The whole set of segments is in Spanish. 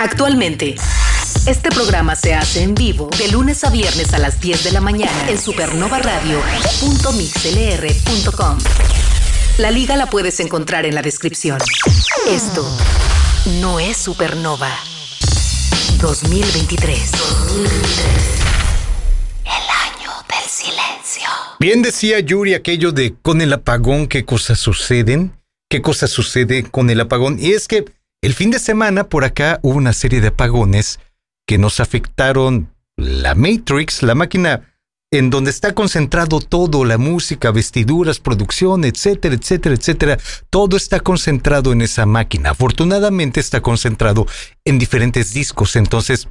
Actualmente, este programa se hace en vivo de lunes a viernes a las 10 de la mañana en supernovaradio.mixlr.com. La liga la puedes encontrar en la descripción. Esto no es Supernova 2023. 2023. El año del silencio. Bien decía Yuri aquello de con el apagón qué cosas suceden, qué cosas sucede con el apagón. Y es que el fin de semana por acá hubo una serie de apagones que nos afectaron la Matrix, la máquina en donde está concentrado todo, la música, vestiduras, producción, etcétera, etcétera, etcétera. Todo está concentrado en esa máquina. Afortunadamente está concentrado en diferentes discos. Entonces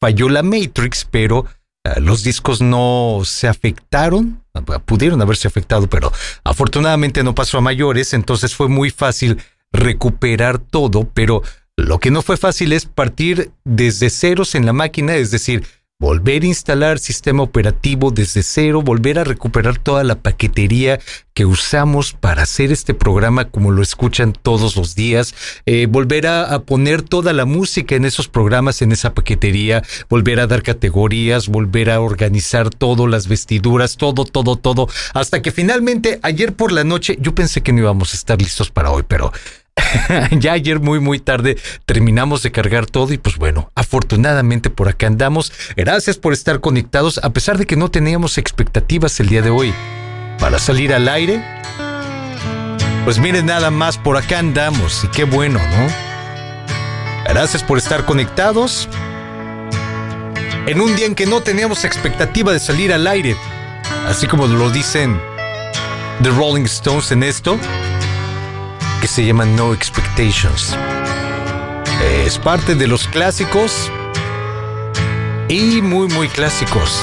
falló la Matrix, pero eh, los discos no se afectaron. Pudieron haberse afectado, pero afortunadamente no pasó a mayores. Entonces fue muy fácil recuperar todo, pero lo que no fue fácil es partir desde ceros en la máquina, es decir, volver a instalar sistema operativo desde cero, volver a recuperar toda la paquetería que usamos para hacer este programa como lo escuchan todos los días, eh, volver a, poner toda la música en esos programas, en esa paquetería, volver a dar categorías, volver a organizar todo, las vestiduras, todo, todo, todo, hasta que finalmente ayer por la noche yo pensé que no íbamos a estar listos para hoy, pero ya ayer muy muy tarde terminamos de cargar todo y pues bueno, afortunadamente por acá andamos. Gracias por estar conectados a pesar de que no teníamos expectativas el día de hoy para salir al aire. Pues miren nada más, por acá andamos y qué bueno, ¿no? Gracias por estar conectados. En un día en que no teníamos expectativa de salir al aire, así como lo dicen The Rolling Stones en esto, que se llama No Expectations. Es parte de los clásicos y muy, muy clásicos.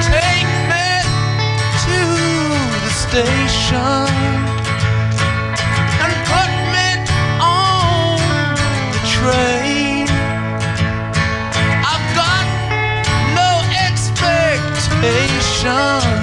Take me to the station and put me on the train. I've got no expectation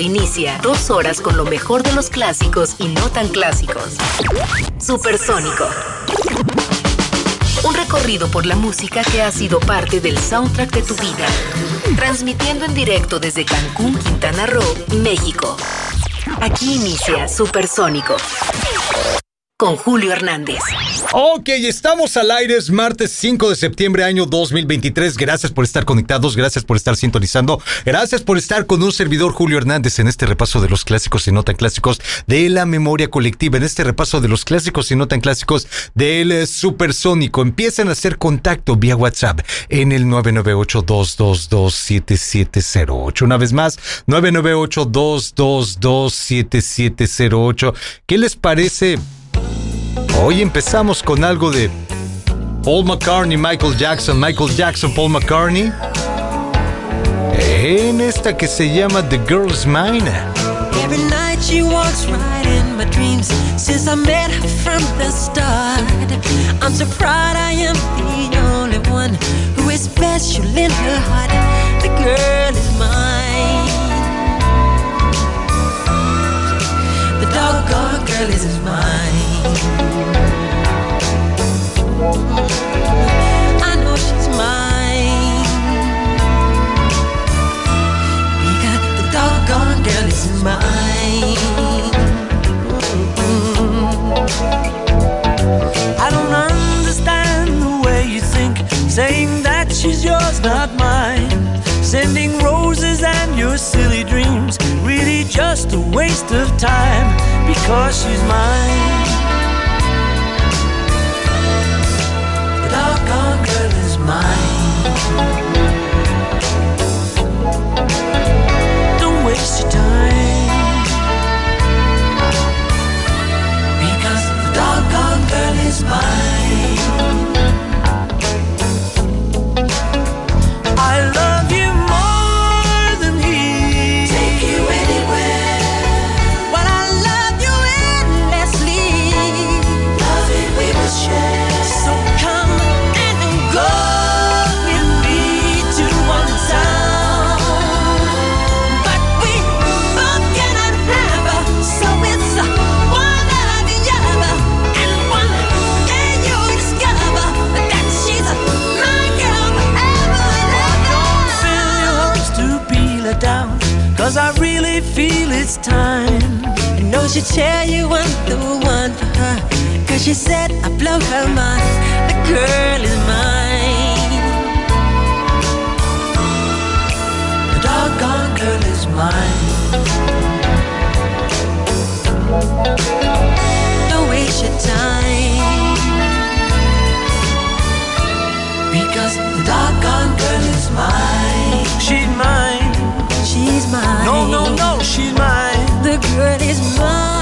inicia dos horas con lo mejor de los clásicos y no tan clásicos. Supersónico. Un recorrido por la música que ha sido parte del soundtrack de tu vida. Transmitiendo en directo desde Cancún, Quintana Roo, México. Aquí inicia Supersónico con Julio Hernández. Ok, estamos al aire, es martes 5 de septiembre año 2023. Gracias por estar conectados, gracias por estar sintonizando, gracias por estar con un servidor Julio Hernández en este repaso de los clásicos y no tan clásicos de la memoria colectiva, en este repaso de los clásicos y no tan clásicos del eh, supersónico. Empiecen a hacer contacto vía WhatsApp en el 998-222-7708. Una vez más, 998-222-7708. ¿Qué les parece? Hoy empezamos con algo de Paul McCartney, Michael Jackson, Michael Jackson, Paul McCartney. En esta que se llama The Girl's Mine. Every night she walks right in my dreams since I met her from the start. I'm so proud I am the only one who is special in her heart. The girl is mine. Girl is mine. I know she's mine. Because the doggone girl is mine. Mm. I don't understand the way you think, saying that she's yours, not mine. Just a waste of time because she's mine. The doggone girl is mine. Don't waste your time it's time. I know she tell you I'm the one for her. Cause she said I blow her mind. The girl is mine. The doggone girl is mine. Don't waste your time. Because the doggone girl is mine. She's mine. Mine. No, no, no, she's mine. The girl is mine.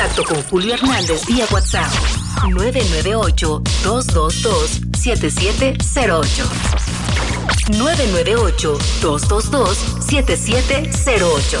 contacto con Julio Hernández vía WhatsApp 998-222-7708. 998-222-7708.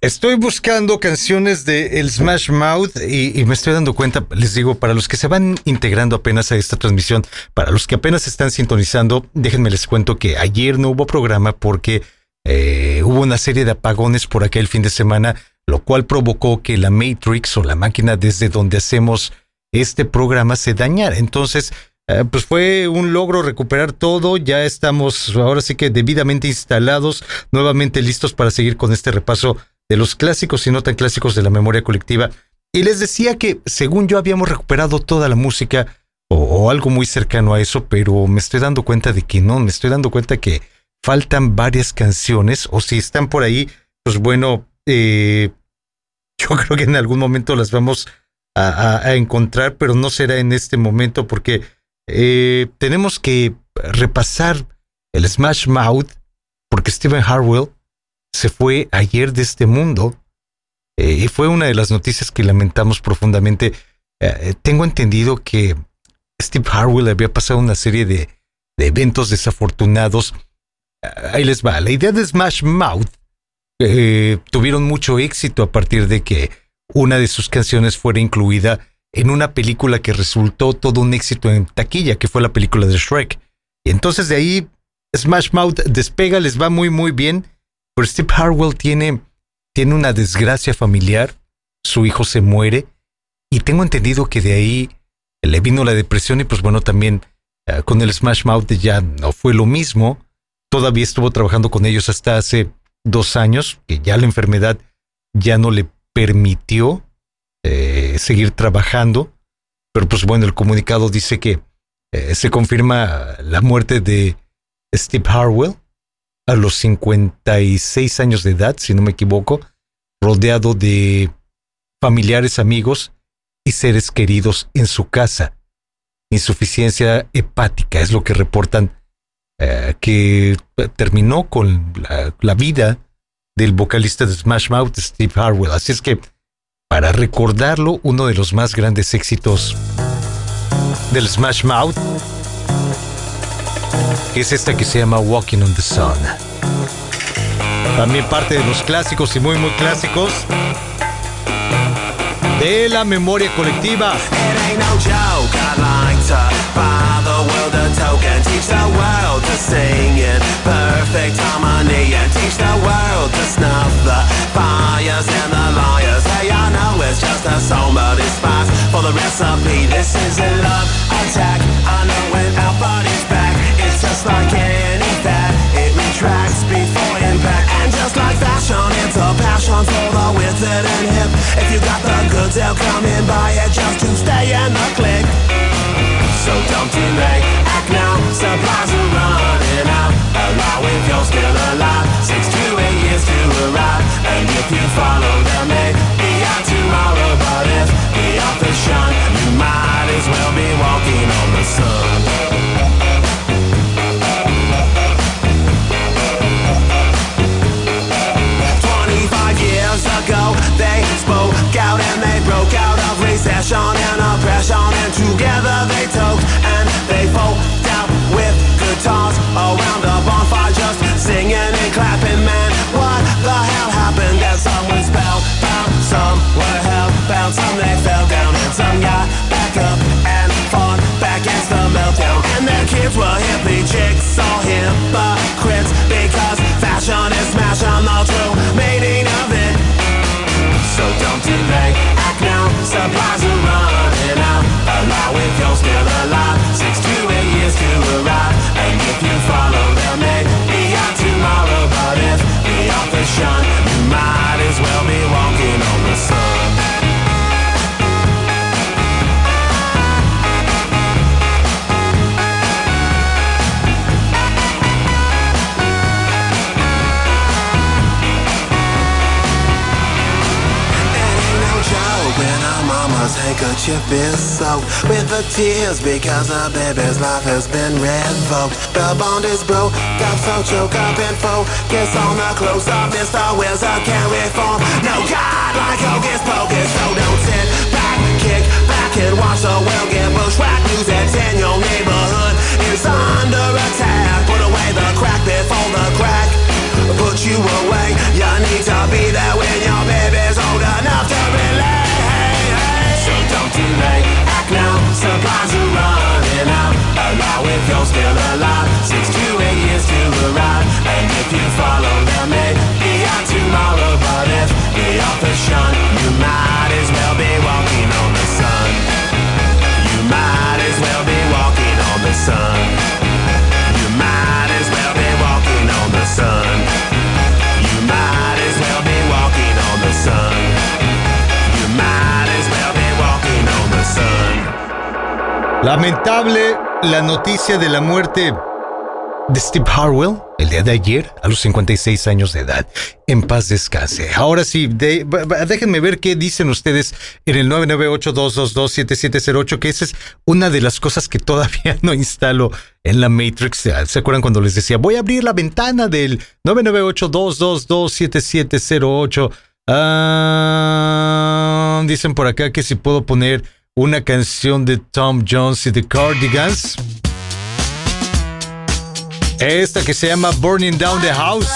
Estoy buscando canciones de El Smash Mouth y, me estoy dando cuenta, les digo, para los que se van integrando apenas a esta transmisión, para los que apenas están sintonizando, déjenme les cuento que ayer no hubo programa porque eh, hubo una serie de apagones por aquel fin de semana lo cual provocó que la Matrix o la máquina desde donde hacemos este programa se dañara. Entonces, eh, pues fue un logro recuperar todo. Ya estamos ahora sí que debidamente instalados, nuevamente listos para seguir con este repaso de los clásicos y no tan clásicos de la memoria colectiva. Y les decía que según yo habíamos recuperado toda la música o, algo muy cercano a eso, pero me estoy dando cuenta de que no, me estoy dando cuenta que faltan varias canciones o si están por ahí, pues bueno, eh, yo creo que en algún momento las vamos a, encontrar, pero no será en este momento porque eh, tenemos que repasar el Smash Mouth porque Stephen Harwell se fue ayer de este mundo eh, y fue una de las noticias que lamentamos profundamente. Eh, tengo entendido que Steve Harwell había pasado una serie de, de eventos desafortunados. ahí les va. La idea de Smash Mouth tuvieron mucho éxito a partir de que una de sus canciones fuera incluida en una película que resultó todo un éxito en taquilla, que fue la película de Shrek. Y entonces de ahí Smash Mouth despega, les va muy muy bien, pero Steve Harwell tiene, tiene una desgracia familiar, su hijo se muere, y tengo entendido que de ahí le vino la depresión y pues bueno, también eh, con el Smash Mouth ya no fue lo mismo, todavía estuvo trabajando con ellos hasta hace dos años, que ya la enfermedad ya no le permitió eh, seguir trabajando, pero pues bueno, el comunicado dice que eh, se confirma la muerte de Steve Harwell a los 56 años de edad, si no me equivoco, rodeado de familiares, amigos y seres queridos en su casa. Insuficiencia hepática es lo que reportan eh, que terminó con la vida del vocalista de Smash Mouth, Steve Harwell. Así es que, para recordarlo, uno de los más grandes éxitos del Smash Mouth es esta que se llama Walking on the Sun. También parte de los clásicos y muy, muy clásicos de la memoria colectiva. Perfect harmony and teach the world to snuff the fires and the liars. Hey, I know it's just a song, but it's spice for the recipe. This is a love attack. I know when our body's back, it's just like any fat. It retracts before impact, and just like fashion, it's a passion for the withered and hip. If you got the goods, they'll come and buy it just to stay in the click. So don't delay, now, supplies are running out. Allow if you're still alive. Six to eight years to arrive. And if you follow them, may be out tomorrow But if the author shine You might as well be smash on the true meaning of it. So don't delay act now. Supplies are running out. Allow if you're still alive. Six to eight years to arrive. And if you follow handkerchief is soaked with the tears because a baby's life has been revoked. The bond is broke, got so choke up and focus on the close up. Mr. Wizard can't reform. No God like Hocus Pocus, so don't sit back, kick back and watch the world get bushwhacked. News that's in your neighborhood is under attack. Put away the crack before the crack put you away. You need to be there when your baby's Act now, supplies are running out. Allow if you're still alive. Six to eight years to arrive. Lamentable la noticia de la muerte de Steve Harwell el día de ayer a los 56 años de edad. En paz descanse. Ahora sí, déjenme ver qué dicen ustedes en el 998-222-7708, que esa es una de las cosas que todavía no instalo en la Matrix. ¿Se acuerdan cuando les decía, voy a abrir la ventana del 998-222-7708? Ah, dicen por acá que si puedo poner una canción de Tom Jones y The Cardigans. Esta que se llama Burning Down the House.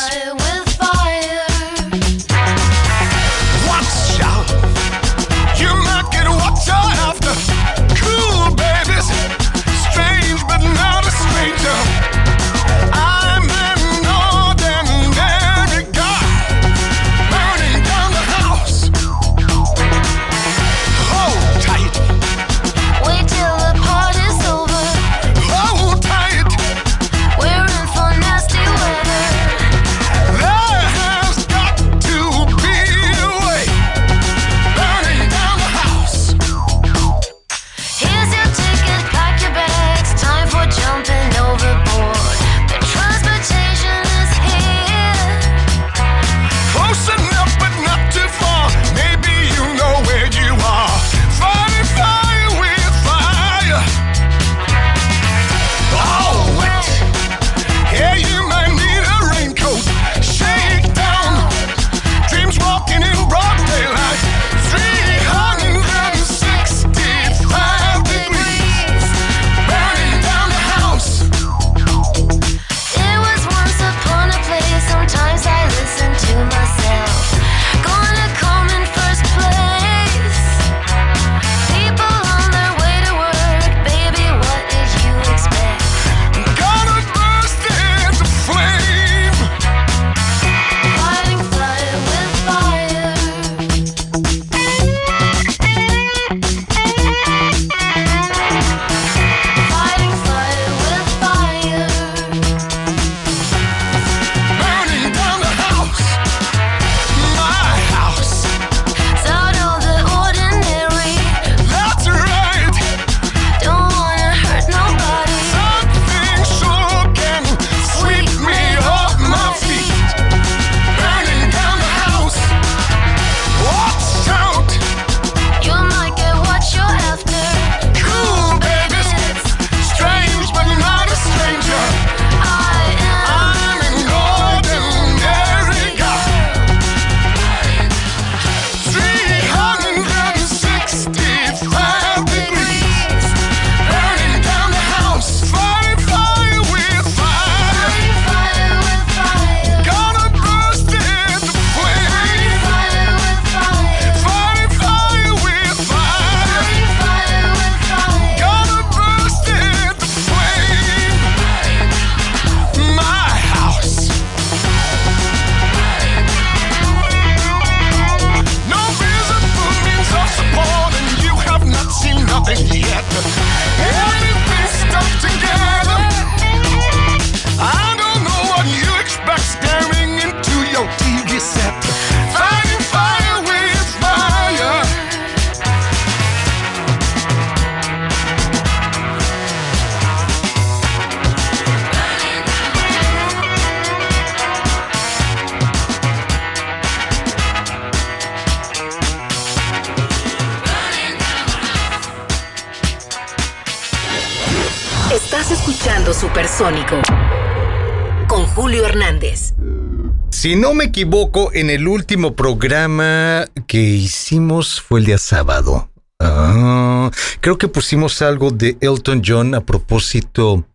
Me equivoco, en el último programa que hicimos fue el día sábado. Ah, creo que pusimos algo de Elton John a propósito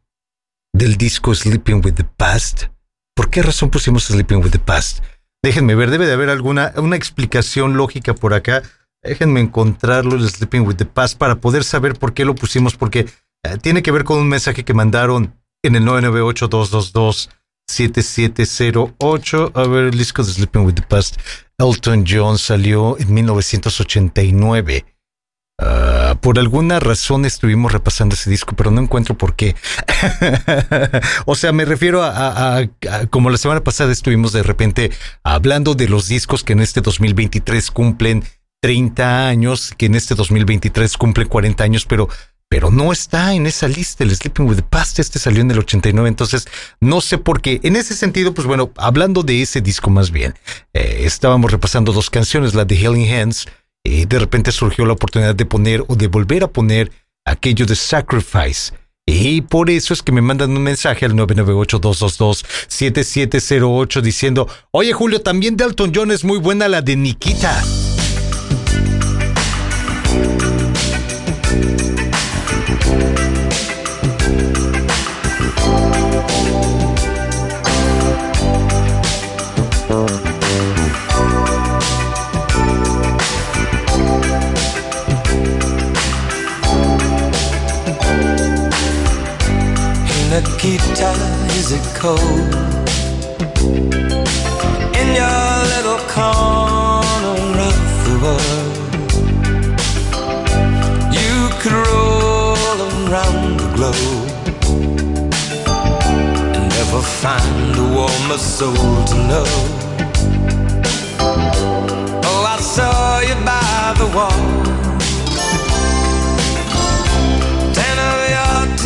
del disco Sleeping with the Past. ¿Por qué razón pusimos Sleeping with the Past? Déjenme ver, debe de haber alguna una explicación lógica por acá. Déjenme encontrarlo, el Sleeping with the Past, para poder saber por qué lo pusimos, porque eh, tiene que ver con un mensaje que mandaron en el 998-222-7708. A ver, el disco de Sleeping with the Past. Elton John salió en 1989. Ah, por alguna razón estuvimos repasando ese disco, pero no encuentro por qué. o sea, me refiero a, como la semana pasada estuvimos de repente hablando de los discos que en este 2023 cumplen 30 años, que en este 2023 cumplen 40 años, pero pero no está en esa lista. El Sleeping with the Past, este salió en el 89, entonces no sé por qué. En ese sentido, pues bueno, hablando de ese disco más bien, eh, estábamos repasando dos canciones, la de Healing Hands, y de repente surgió la oportunidad de poner o de volver a poner aquello de Sacrifice. Y por eso es que me mandan un mensaje al 998-222-7708 diciendo, oye Julio, también de John es muy buena la de Nikita. Nikita, is it cold? In your little corner of the world, you could roll around the globe and never find a warmer soul to know. Oh, I saw you by the wall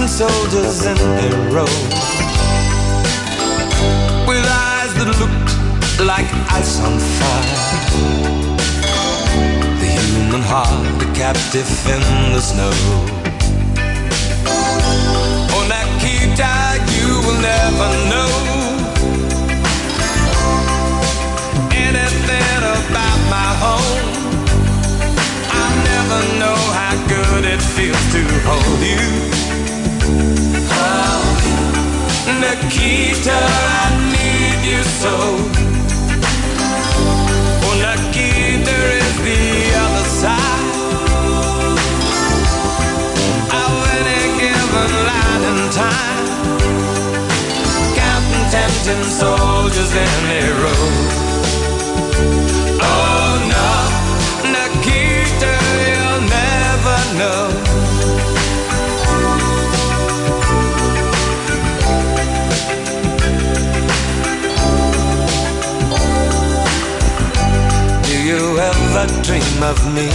and soldiers in their row with eyes that looked like ice on fire. The human heart, a captive in the snow. Oh, Nikita, you will never know anything about my home. I never know how good it feels to hold you. Nikita, I need you so. Oh, the other side of any given and time. Soldiers in their row. Dream of me?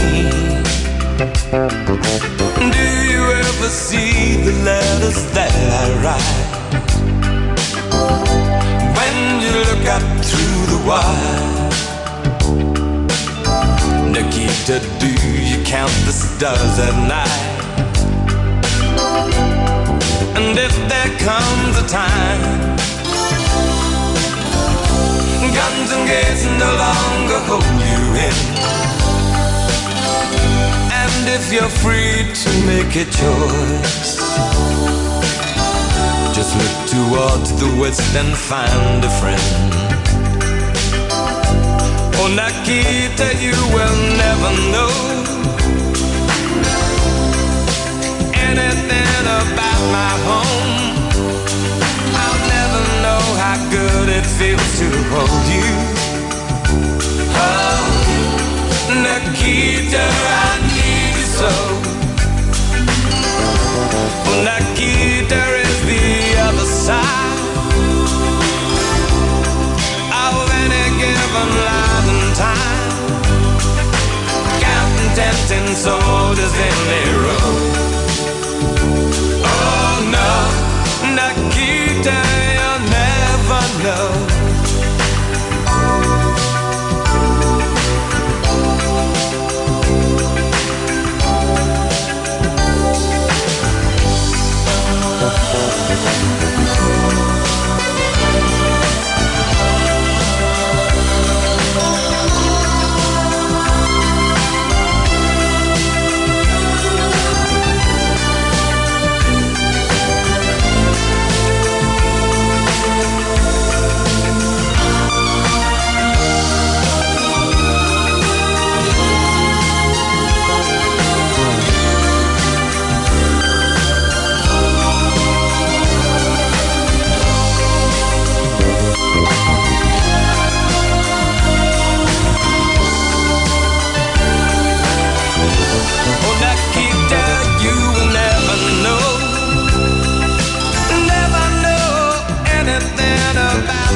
Do you ever see the letters that I write? When you look up through the wire, Nikita, do you count the stars at night? And if there comes a time guns and gates no longer hold you in. And if you're free to make a choice, just look towards the west and find a friend. Oh, Nikita, you will never know anything about my home it feels to hold you. Oh, Nikita, I need you so. Nikita is the other side of any given life and time. Counting tempting soldiers in their row.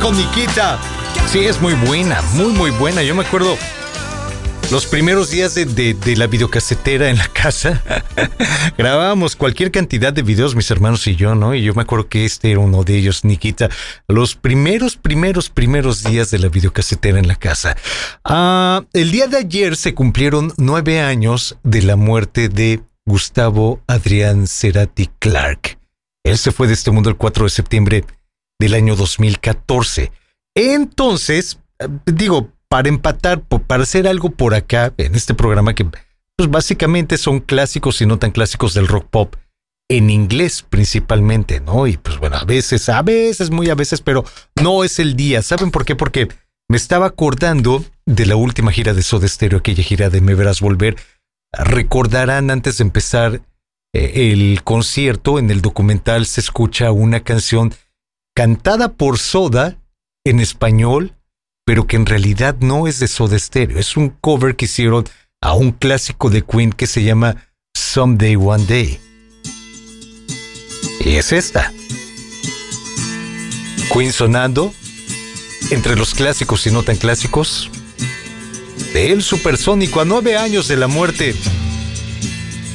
Con Nikita. Sí, es muy buena, muy, muy buena. Yo me acuerdo los primeros días de, de- de la videocasetera en la casa. grabábamos cualquier cantidad de videos, mis hermanos y yo, ¿no? Y yo me acuerdo que este era uno de ellos, Nikita. Los primeros, primeros, primeros días de la videocasetera en la casa. Ah, el día de ayer se cumplieron nueve años de la muerte de Gustavo Adrián Cerati Clark. Él se fue de este mundo el 4 de septiembre del año 2014. Entonces, eh, digo, para empatar, para hacer algo por acá, en este programa que pues básicamente son clásicos y no tan clásicos del rock pop, en inglés principalmente, ¿no? Y pues bueno, a veces, a veces, muy a veces, pero no es el día. ¿Saben por qué? Porque me estaba acordando de la última gira de Soda Stereo, aquella gira de Me Verás Volver. Recordarán antes de empezar eh, el concierto, en el documental se escucha una canción cantada por Soda en español, pero que en realidad no es de Soda Stereo. Es un cover que hicieron a un clásico de Queen que se llama Someday One Day. Y es esta. Queen sonando entre los clásicos y no tan clásicos. De el supersónico a nueve años de la muerte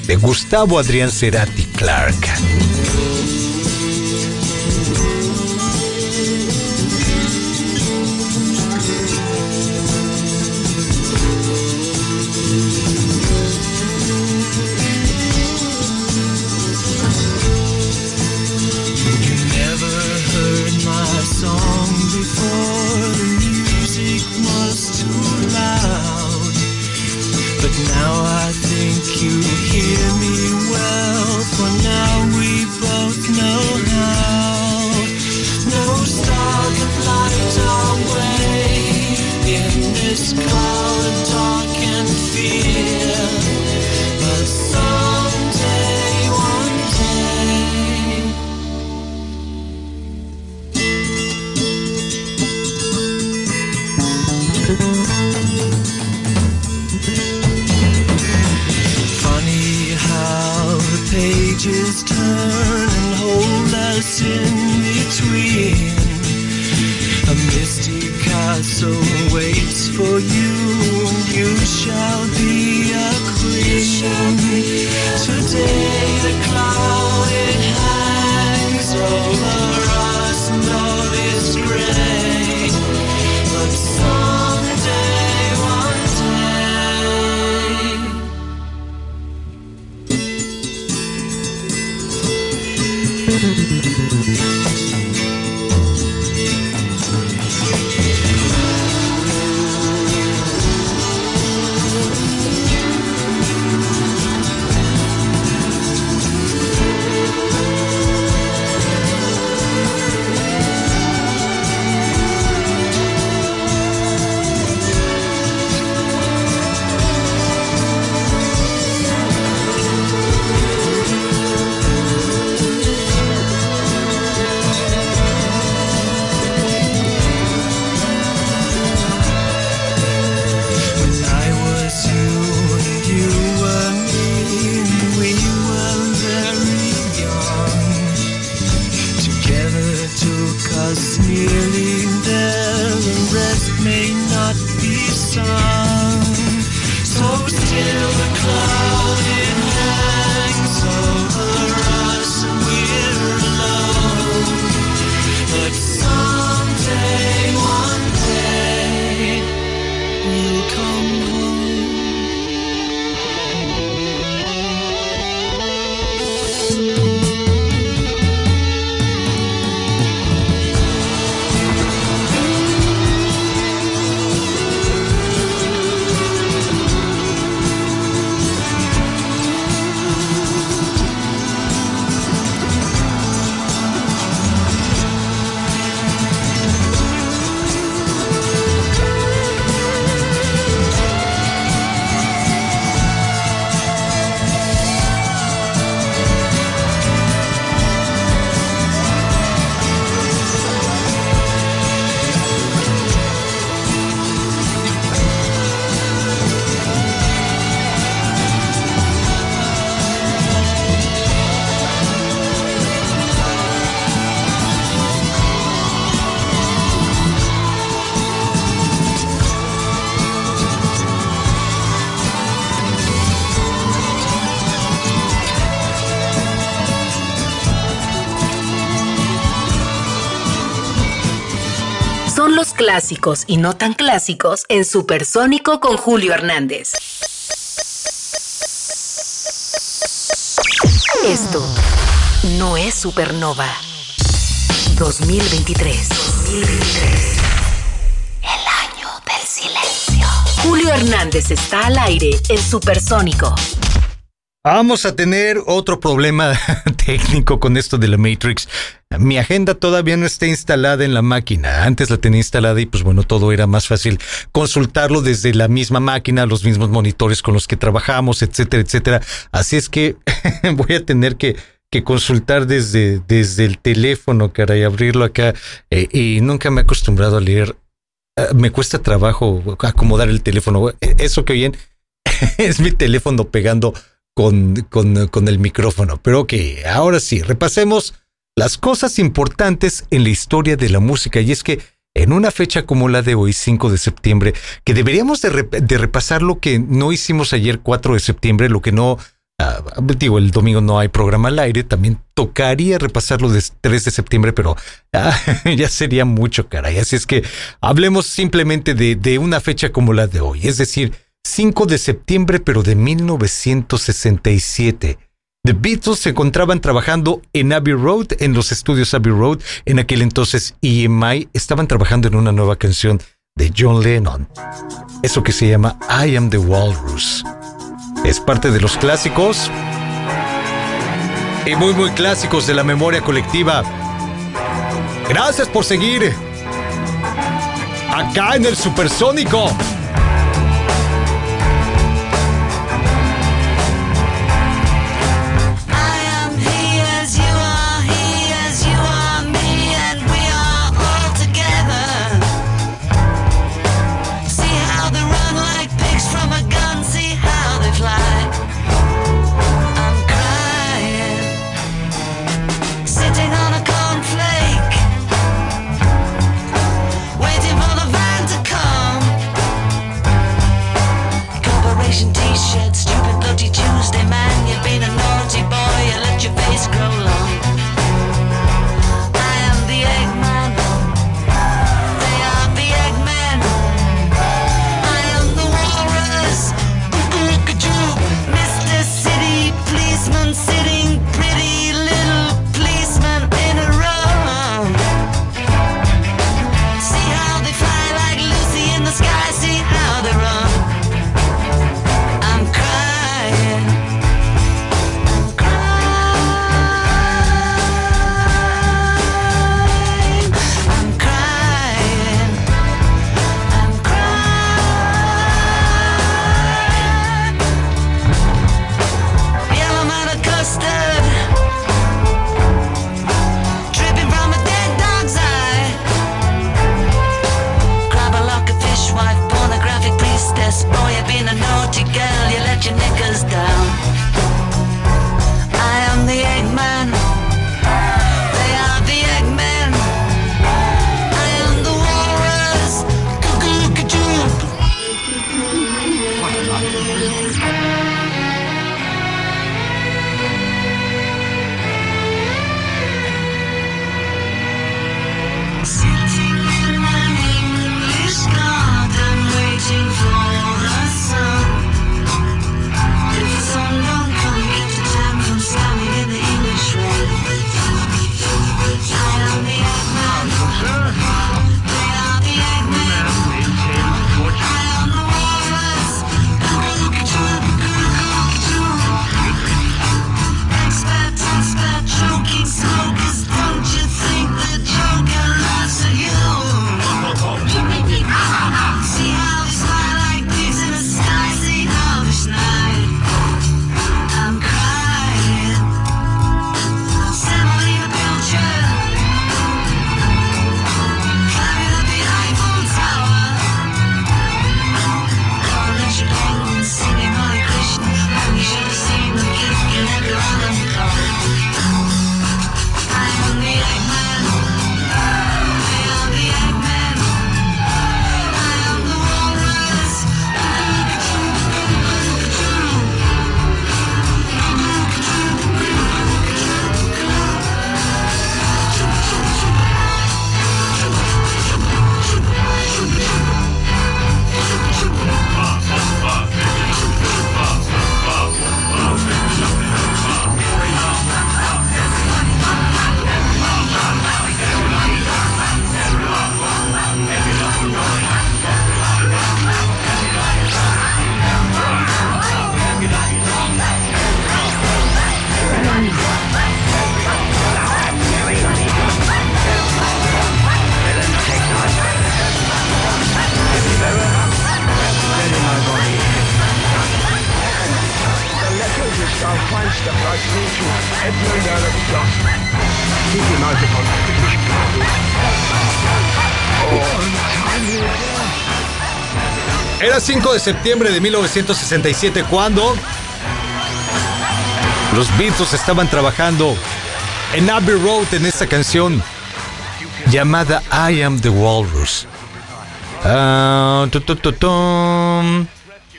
de Gustavo Adrián Cerati Clark. Pages turn and hold us in between. Castle waits for you, you shall be a queen. Today the cloud it hangs over clásicos y no tan clásicos en Supersónico con Julio Hernández. Esto no es Supernova 2023. 2023. El año del silencio. Julio Hernández está al aire en Supersónico. Vamos a tener otro problema técnico con esto de la Matrix. Mi agenda todavía no está instalada en la máquina. Antes la tenía instalada y pues bueno, todo era más fácil consultarlo desde la misma máquina, los mismos monitores con los que trabajamos, etcétera, etcétera. Así es que voy a tener que, consultar desde, el teléfono, caray, abrirlo acá. Eh, y nunca me he acostumbrado a leer. Eh, me cuesta trabajo acomodar el teléfono. Eso que oyen es mi teléfono pegando con, con, con el micrófono. Pero ok, ahora sí, repasemos las cosas importantes en la historia de la música. Y es que en una fecha como la de hoy, 5 de septiembre, que deberíamos de, rep- de repasar lo que no hicimos ayer, 4 de septiembre, lo que no... ah, digo, el domingo no hay programa al aire, también tocaría repasarlo de 3 de septiembre, pero ah, ya sería mucho, caray. Así es que hablemos simplemente de, de una fecha como la de hoy, es decir, 5 de septiembre, pero de 1967. The Beatles se encontraban trabajando en Abbey Road, en los estudios Abbey Road. En aquel entonces EMI estaban trabajando en una nueva canción de John Lennon. Eso que se llama I Am the Walrus. Es parte de los clásicos y muy muy clásicos de la memoria colectiva. Gracias por seguir acá en el Supersónico. Era 5 de septiembre de 1967 cuando los Beatles estaban trabajando en Abbey Road en esta canción llamada I Am the Walrus. Ah,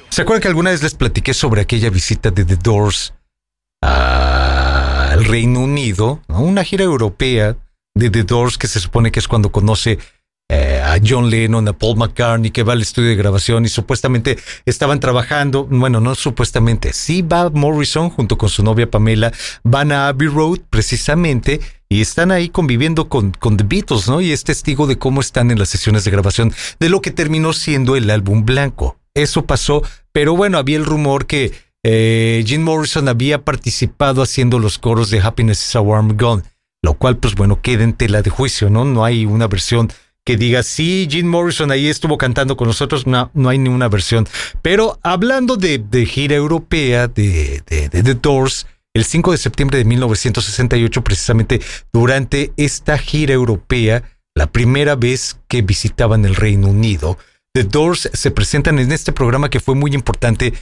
¿Se acuerdan que alguna vez les platiqué sobre aquella visita de The Doors a al Reino Unido? A una gira europea de The Doors que se supone que es cuando conoce eh, a John Lennon, a Paul McCartney, que va al estudio de grabación y supuestamente estaban trabajando, bueno, no supuestamente, sí va Morrison junto con su novia Pamela, van a Abbey Road precisamente y están ahí conviviendo con, con The Beatles, ¿no? Y es testigo de cómo están en las sesiones de grabación de lo que terminó siendo el álbum blanco. Eso pasó, pero bueno, había el rumor que eh, Jim Morrison había participado haciendo los coros de Happiness is a Warm Gun, lo cual, pues bueno, queda en tela de juicio, ¿no? No hay una versión que diga, sí, Jim Morrison ahí estuvo cantando con nosotros, no, no hay ninguna versión. Pero hablando de, gira europea de, de The Doors, el 5 de septiembre de 1968, precisamente durante esta gira europea, la primera vez que visitaban el Reino Unido, The Doors se presentan en este programa que fue muy importante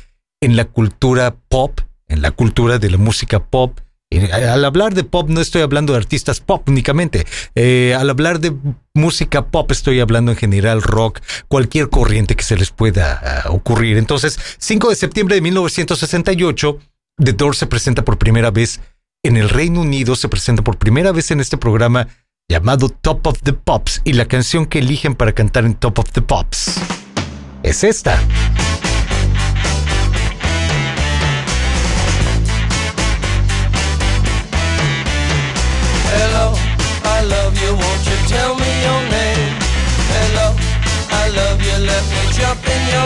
en la cultura pop, en la cultura de la música pop. Eh, Al hablar de pop no estoy hablando de artistas pop únicamente. Eh, al hablar de música pop estoy hablando en general rock, cualquier corriente que se les pueda ah, ocurrir. Entonces, 5 de septiembre de 1968, The Doors se presenta por primera vez en el Reino Unido, se presenta por primera vez en este programa llamado Top of the Pops y la canción que eligen para cantar en Top of the Pops es esta.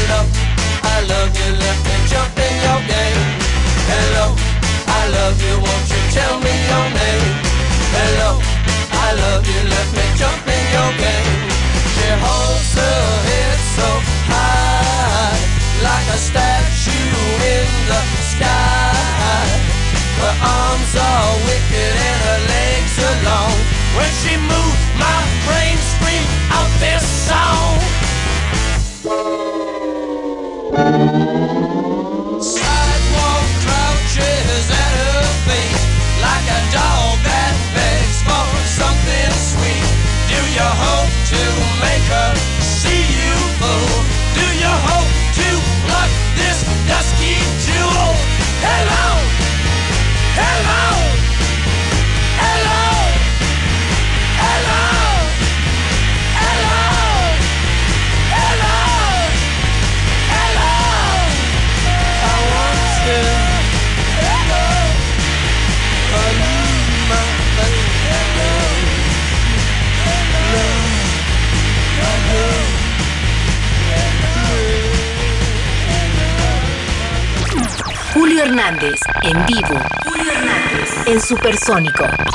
Hello, I love you, let me jump in your game. Hello, I love you, won't you tell me your name? Hello, I love you, let me jump in your game. She holds her head so high, like a statue in the sky. Her arms are wicked and her legs are long. When she moves, my brain screams out this song. Thank you. Supersónico.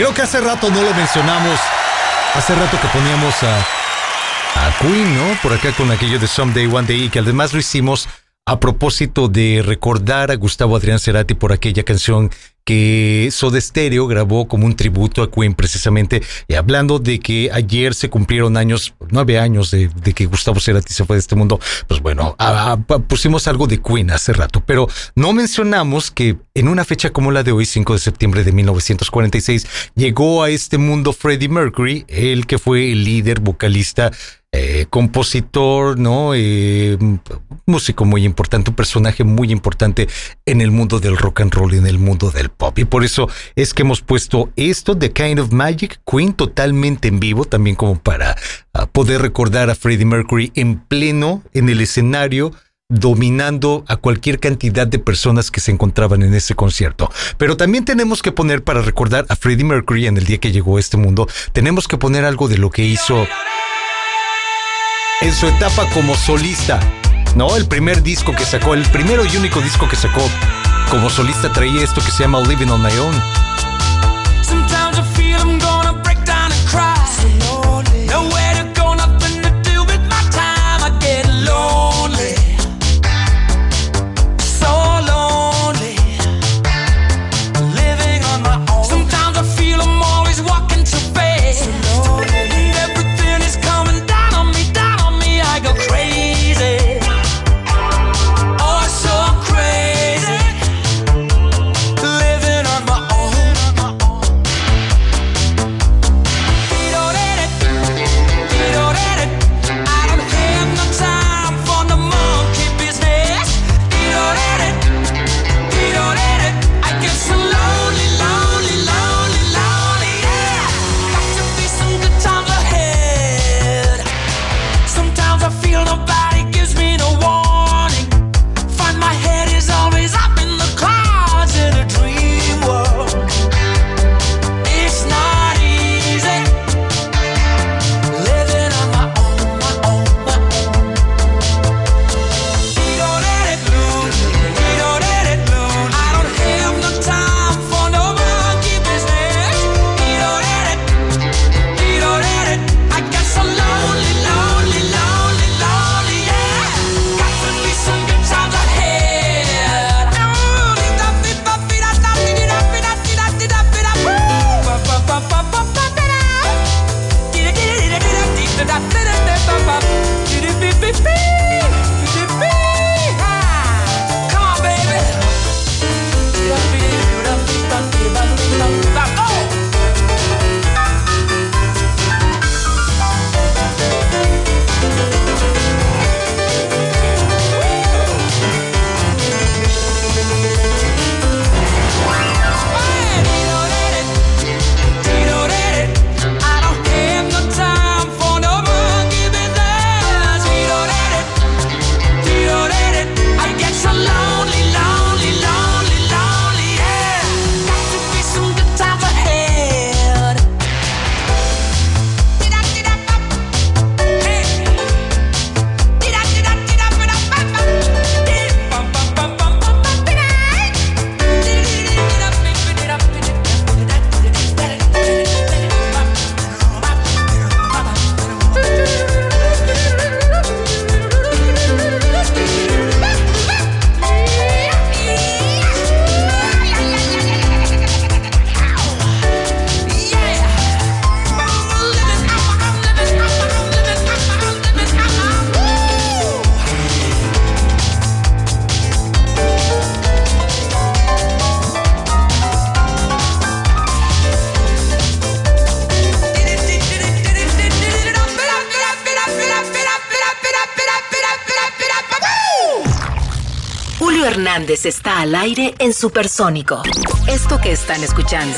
Creo que hace rato no lo mencionamos. Hace rato que poníamos a, a Queen, ¿no? Por acá con aquello de Someday, One Day, que además lo hicimos a propósito de recordar a Gustavo Adrián Cerati por aquella canción que Soda Stereo grabó como un tributo a Queen precisamente, y hablando de que ayer se cumplieron años, nueve años de, que Gustavo Cerati se fue de este mundo, pues bueno, a- pusimos algo de Queen hace rato, pero no mencionamos que en una fecha como la de hoy, 5 de septiembre de 1946, llegó a este mundo Freddie Mercury, el que fue el líder vocalista eh, compositor, ¿no? Eh, músico muy importante, un personaje muy importante en el mundo del rock and roll y en el mundo del pop. Y por eso es que hemos puesto esto, The Kind of Magic, Queen, totalmente en vivo, también como para ah, poder recordar a Freddie Mercury en pleno, en el escenario, dominando a cualquier cantidad de personas que se encontraban en ese concierto. Pero también tenemos que poner para recordar a Freddie Mercury en el día que llegó a este mundo, tenemos que poner algo de lo que hizo en su etapa como solista. No, el primer disco que sacó, el primero y único disco que sacó como solista traía esto que se llama Living on My Own. Está al aire en Supersónico. Esto que están escuchando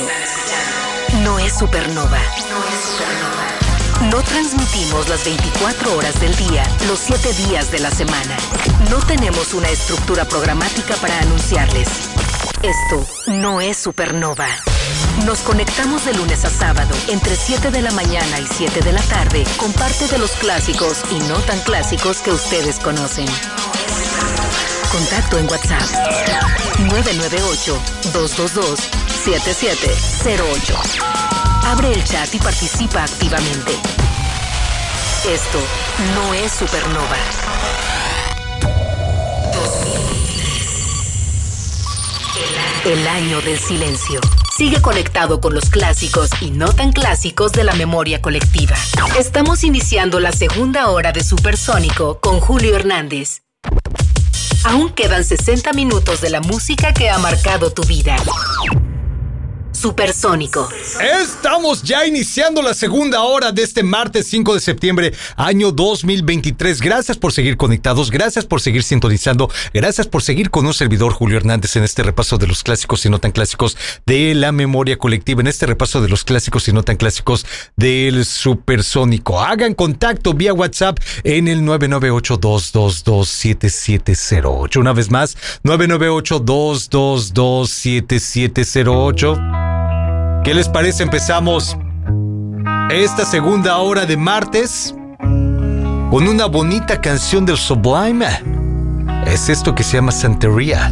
no es Supernova. No transmitimos las 24 horas del día, los 7 días de la semana. No tenemos una estructura programática para anunciarles. Esto no es Supernova. Nos conectamos de lunes a sábado entre 7 de la mañana y 7 de la tarde con parte de los clásicos y no tan clásicos que ustedes conocen. Contacto en WhatsApp 998-222-7708. Abre el chat y participa activamente. Esto no es Supernova. 2023. El año del silencio. Sigue conectado con los clásicos y no tan clásicos de la memoria colectiva. Estamos iniciando la segunda hora de Supersónico con Julio Hernández. Aún quedan 60 minutos de la música que ha marcado tu vida. Supersónico. Estamos ya iniciando la segunda hora de este martes 5 de septiembre, año 2023. Gracias por seguir conectados, gracias por seguir sintonizando, gracias por seguir con un servidor Julio Hernández en este repaso de los clásicos y no tan clásicos de la memoria colectiva, en este repaso de los clásicos y no tan clásicos del Supersónico. Hagan contacto vía WhatsApp en el 998-222-7708. Una vez más, 998-222-7708. ¿Qué les parece? Empezamos esta segunda hora de martes con una bonita canción del Sublime. Es esto que se llama Santería.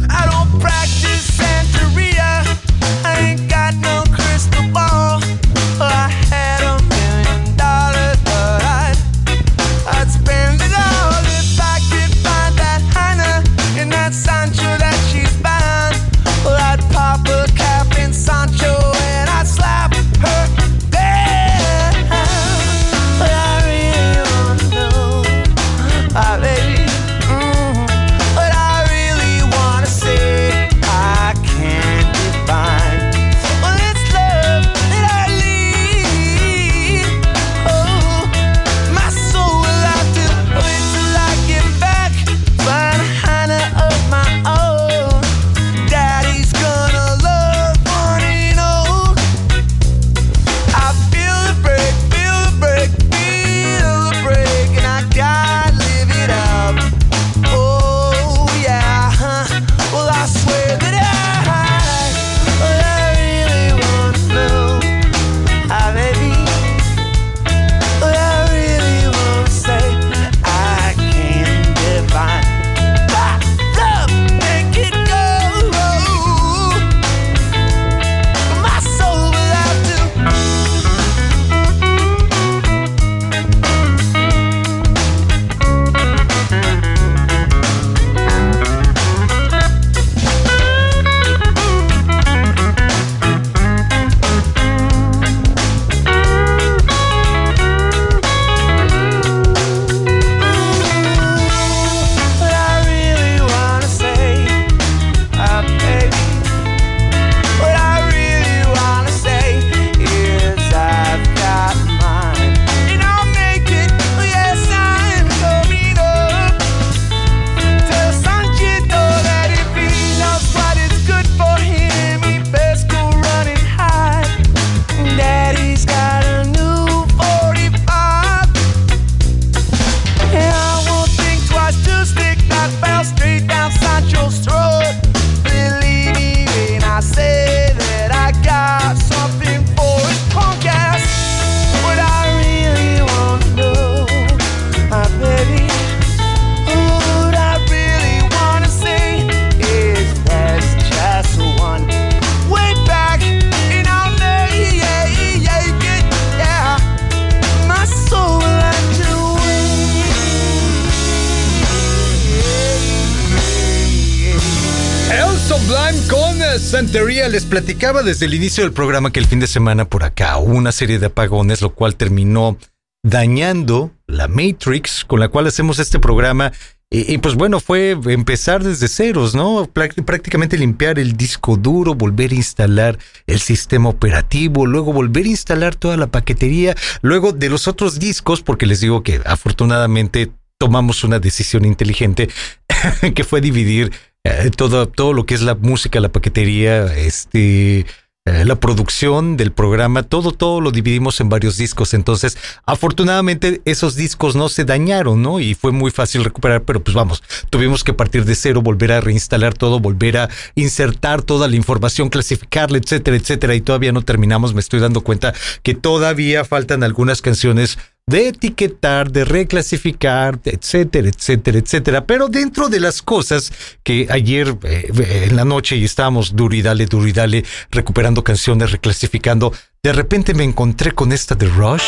Platicaba desde el inicio del programa que el fin de semana por acá hubo una serie de apagones, lo cual terminó dañando la Matrix con la cual hacemos este programa. Y, y, pues bueno, fue empezar desde ceros, ¿no? Prá- Prácticamente limpiar el disco duro, volver a instalar el sistema operativo, luego volver a instalar toda la paquetería, luego de los otros discos, porque les digo que afortunadamente tomamos una decisión inteligente que fue dividir eh, todo, todo lo que es la música, la paquetería, este, eh, la producción del programa, todo, todo lo dividimos en varios discos. Entonces, afortunadamente, esos discos no se dañaron, ¿no? Y fue muy fácil recuperar, pero pues vamos, tuvimos que partir de cero, volver a reinstalar todo, volver a insertar toda la información, clasificarla, etcétera, etcétera. Y todavía no terminamos. Me estoy dando cuenta que todavía faltan algunas canciones de etiquetar, de reclasificar, etcétera, etcétera, etcétera. Pero dentro de las cosas que ayer eh, en la noche y estábamos duro y dale, duro y dale, recuperando canciones, reclasificando, de repente me encontré con esta de Rush,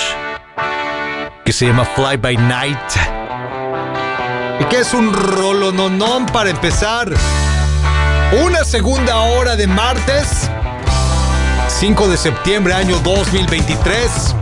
que se llama Fly by Night. Y que es un rolononón para empezar. Una segunda hora de martes, 5 de septiembre, año 2023.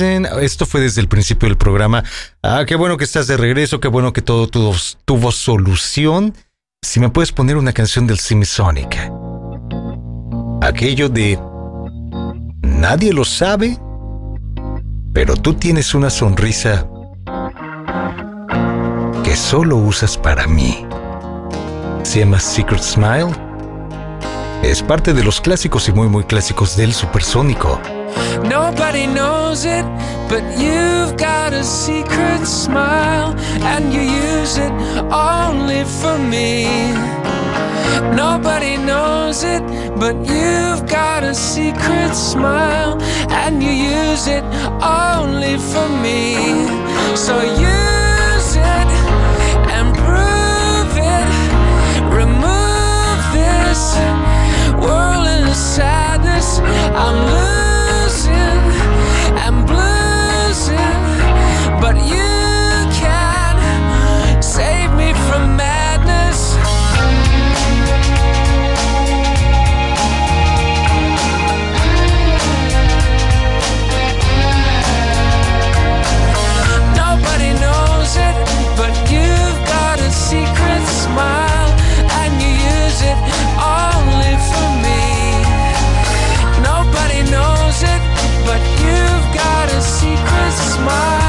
Esto fue desde el principio del programa. Ah, qué bueno que estás de regreso, qué bueno que todo tuvo, tuvo solución. Si me puedes poner una canción del Simisonic. Aquello de nadie lo sabe, pero tú tienes una sonrisa que solo usas para mí. Se llama Secret Smile. Es parte de los clásicos y muy muy clásicos del supersónico. Nobody knows it, but you've got a secret smile, and you use it only for me. Nobody knows it, but you've got a secret smile, and you use it only for me. So use it and prove it. Remove this sadness. I'm losing But you can save me from madness. Nobody knows it, but you've got a secret smile, and you use it only for me. Nobody knows it, but you've got a secret smile.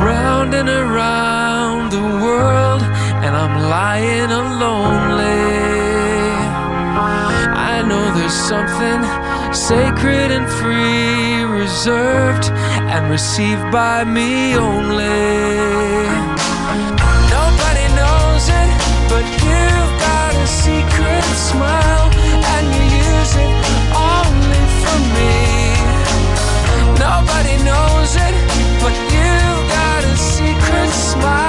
around and around the world, and I'm lying lonely. I know there's something sacred and free, reserved and received by me only. Nobody knows it, but you've got a secret smile, and you use it only for me. Nobody knows. smile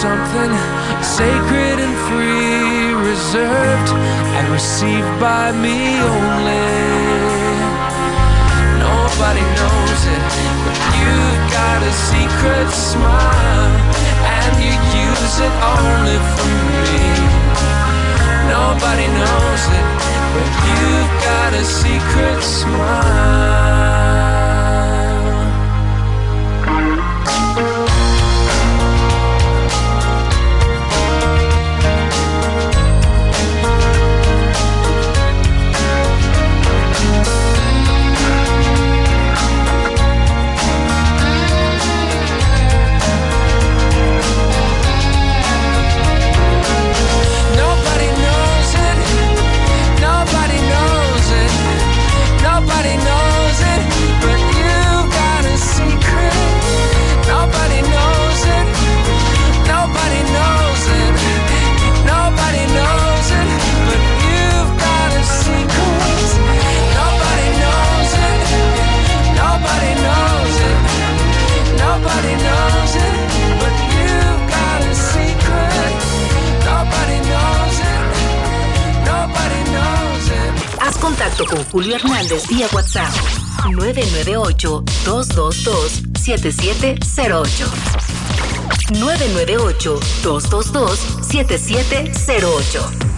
something sacred and free, reserved and received by me only. Nobody knows it, but you've got a secret smile, and you use it only for me. Nobody knows it, but you've got a secret smile. 7708 998-222-7708.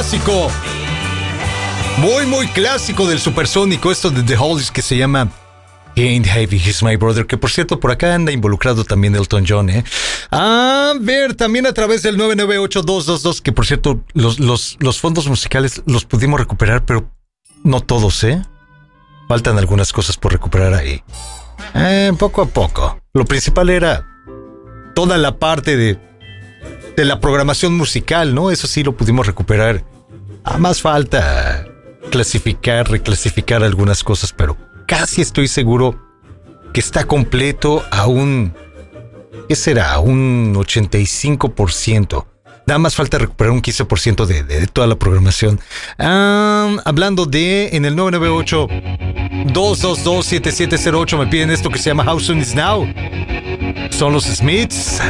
Clásico. Muy, muy clásico del supersónico. Esto de The Hollies que se llama Ain't Heavy, He's My Brother. Que por cierto, por acá anda involucrado también Elton John, ¿eh? A ver, también a través del 998222. Que por cierto, los, los, fondos musicales los pudimos recuperar, pero no todos, ¿eh? Faltan algunas cosas por recuperar ahí. Eh, poco a poco. Lo principal era toda la parte de de la programación musical, ¿no? Eso sí lo pudimos recuperar. A más falta clasificar, reclasificar algunas cosas, pero casi estoy seguro que está completo a un... ¿Qué será? Un 85%. Nada más falta recuperar un 15% de, de- toda la programación. Hablando de en el 998-222-7708 me piden esto que se llama How Soon Is Now. Son los Smiths.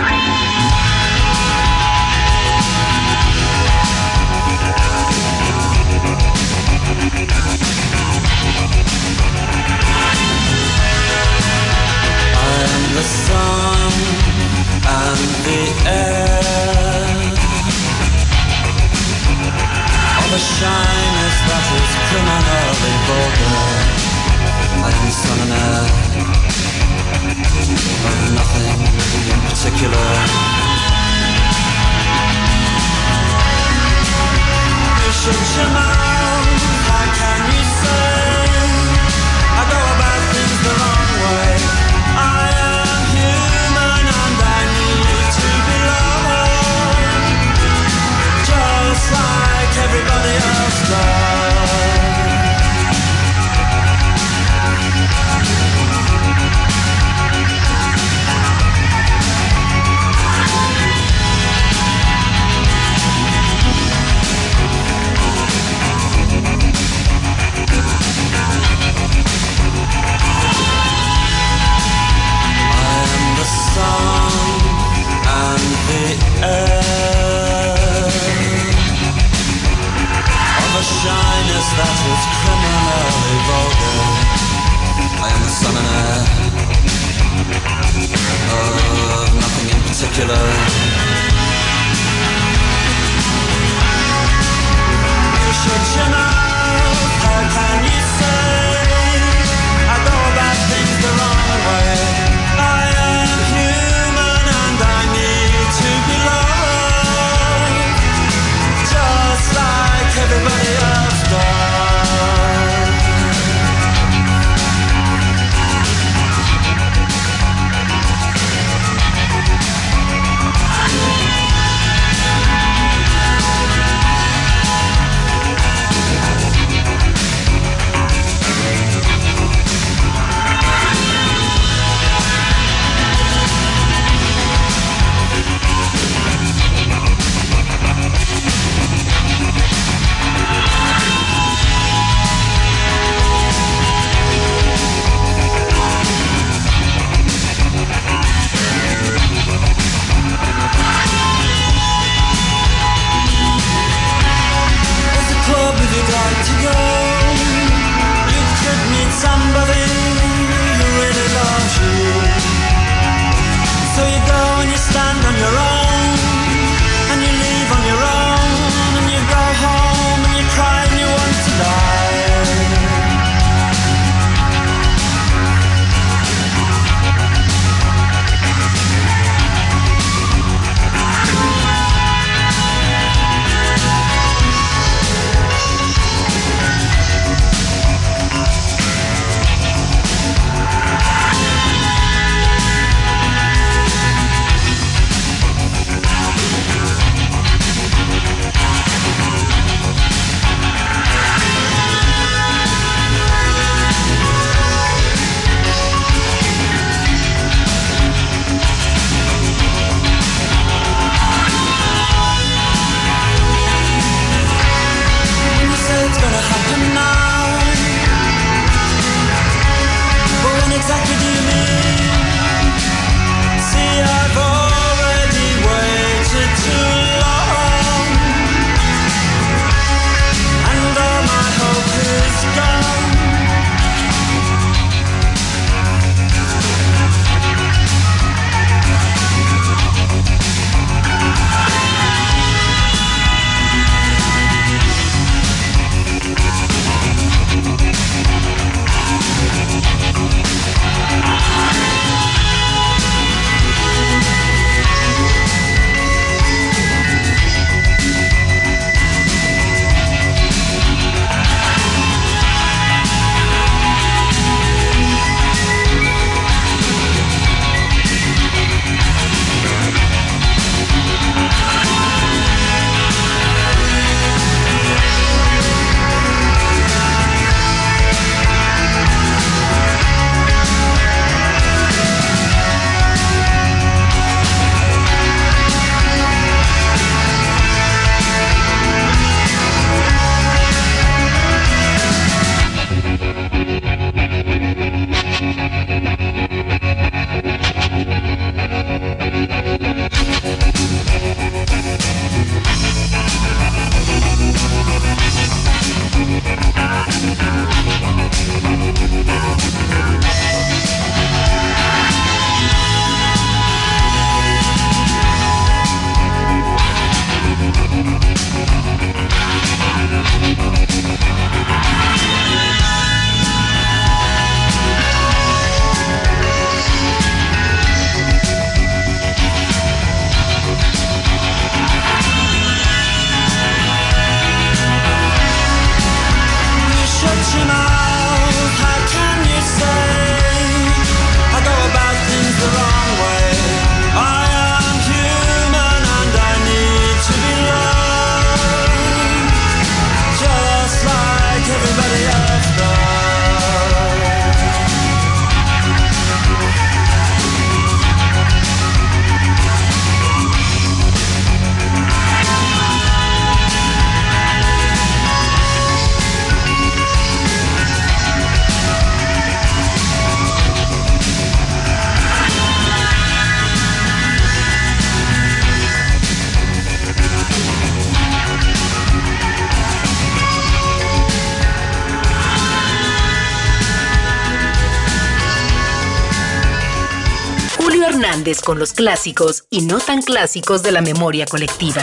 con los clásicos y no tan clásicos de la memoria colectiva.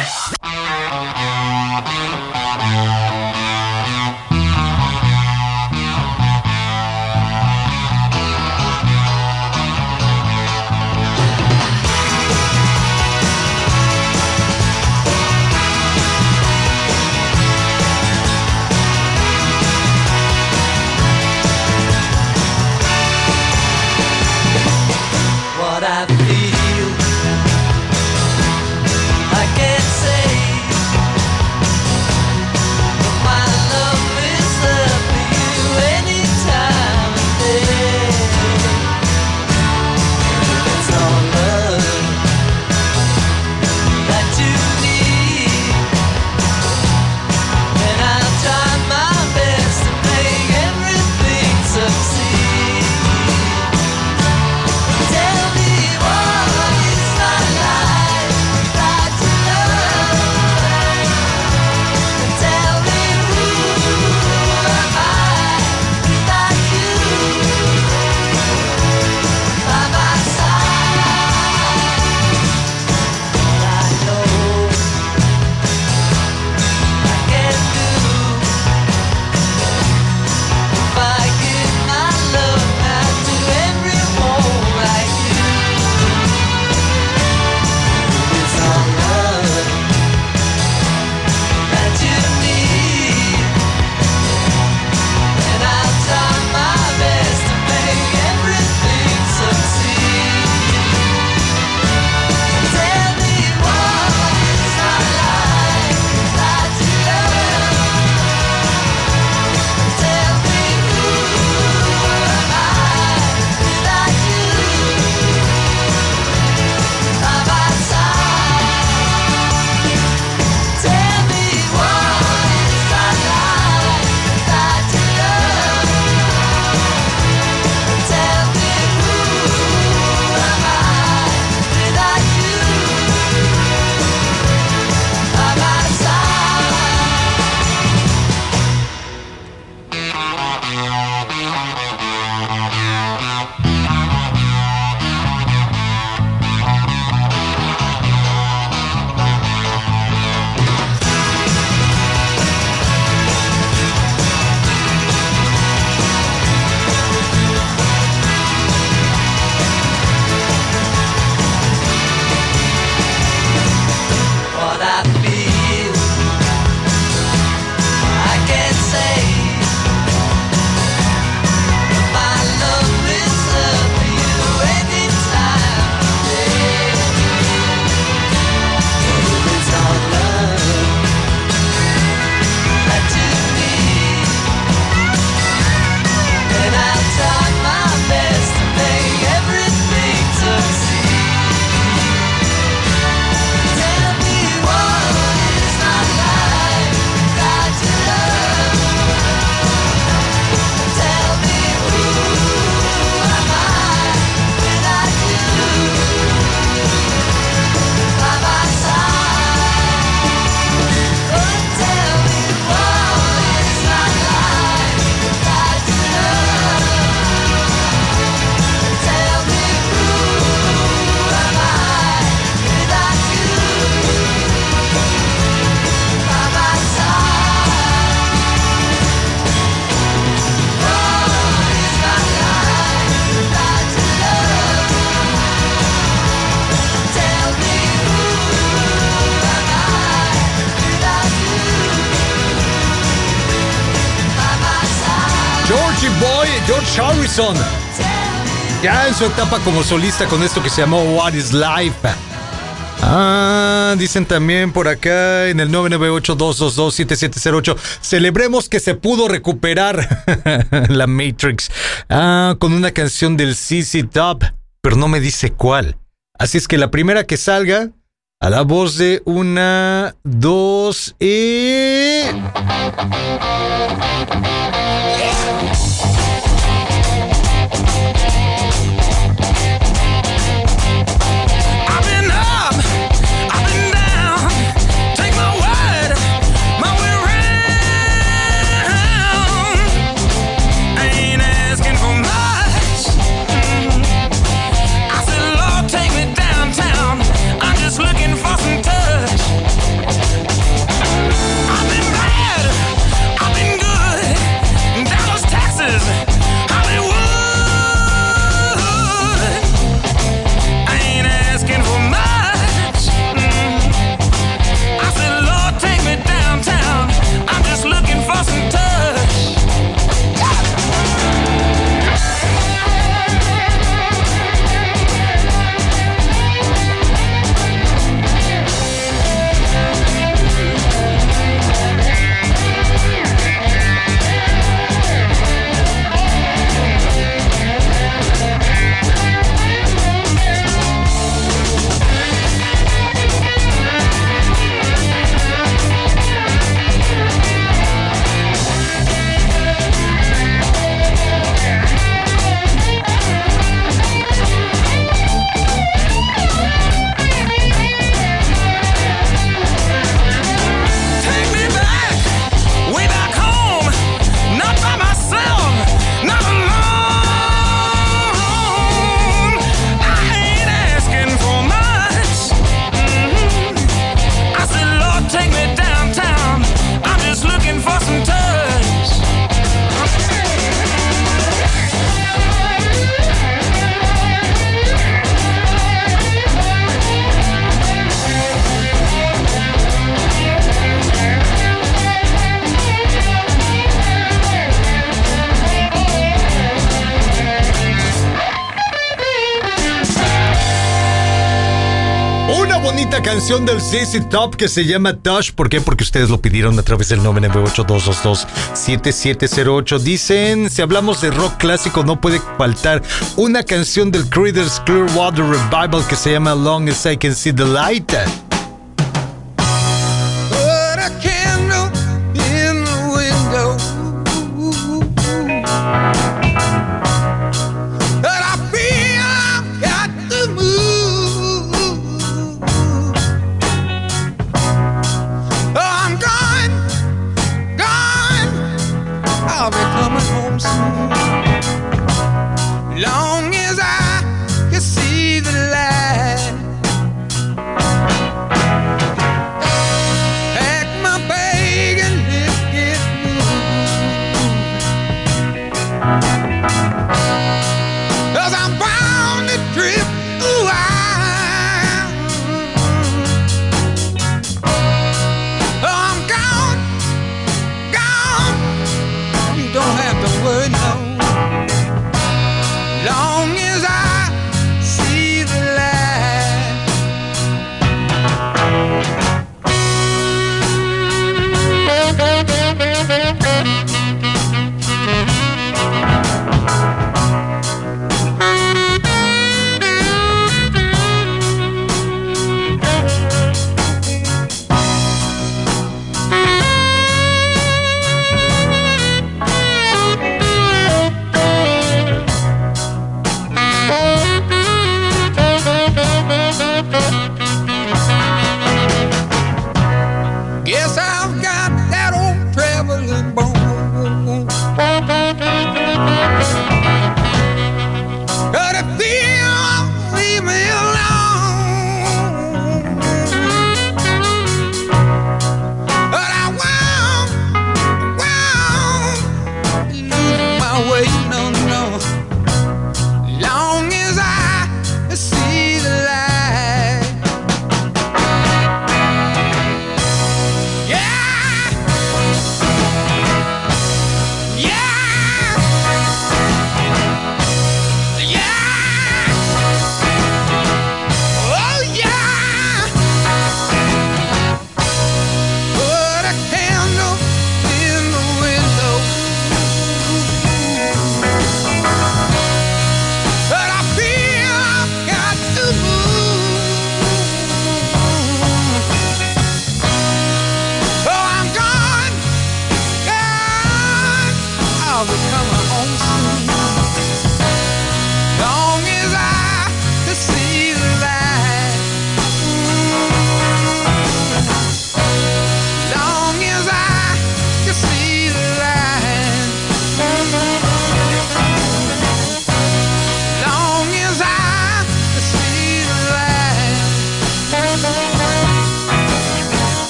Ya en su etapa como solista con esto que se llamó What is Life. Ah, dicen también por acá en el 998-222-7708. Celebremos que se pudo recuperar la Matrix. Ah, con una canción del CC Top, pero no me dice cuál. Así es que la primera que salga, a la voz de una, dos y. canción del CC Top que se llama Touch. ¿Por qué? Porque ustedes lo pidieron a través del 998-222-7708. Dicen, si hablamos de rock clásico, no puede faltar una canción del Creedence Clearwater Revival que se llama Long as I Can See the Light.